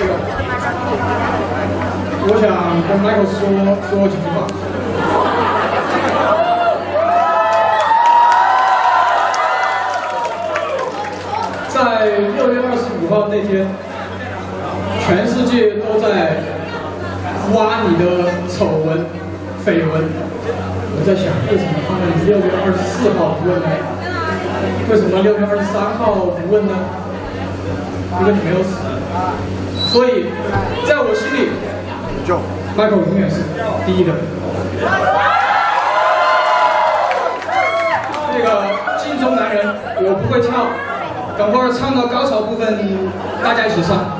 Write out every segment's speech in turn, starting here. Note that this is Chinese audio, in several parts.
那个，我想跟 Michael 说说几句话。在六月二十五号那天，全世界都在挖你的丑闻、绯闻。我在想，为什么他们六月二十四号不问呢？为什么六月二十三号不问呢？因为你没有死。所以，在我心里，Michael 永远是第一的。那个镜中男人，我不会跳。等会儿唱到高潮部分，大家一起唱。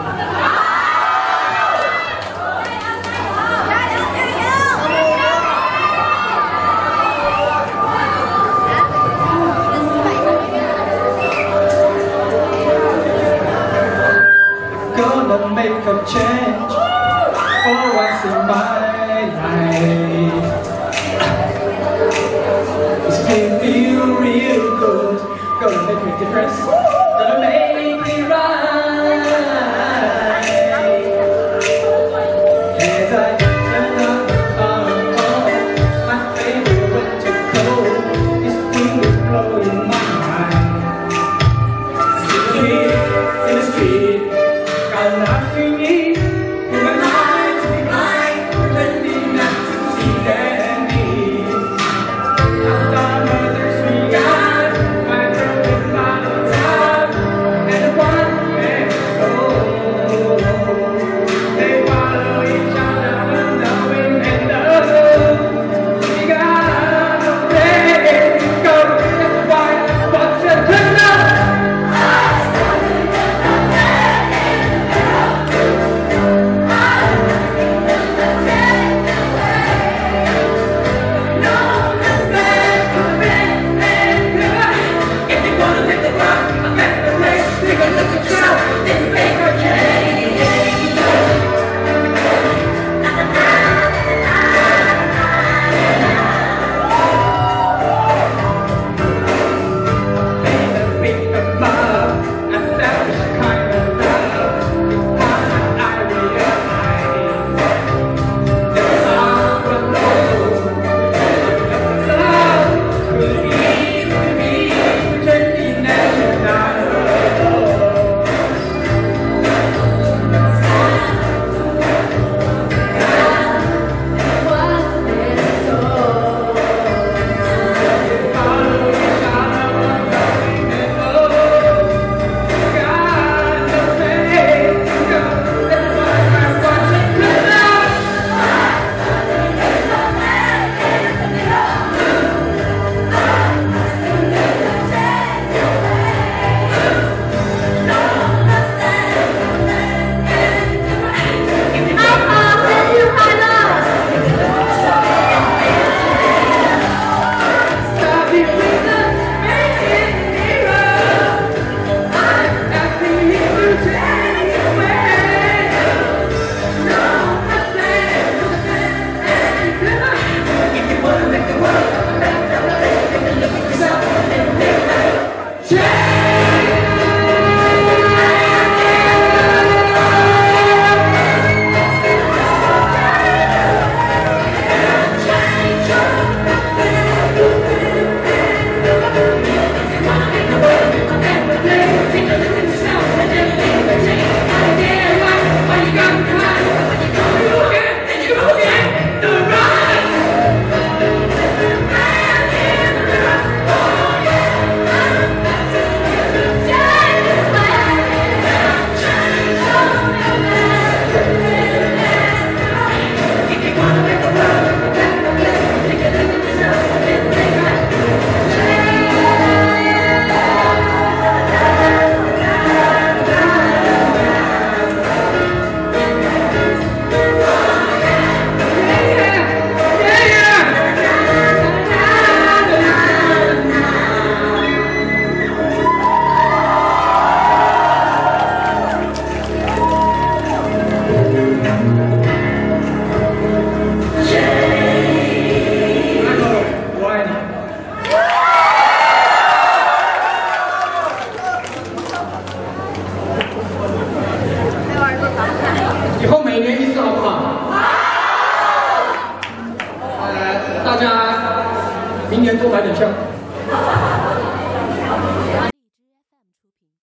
Difference. 明年多买点票。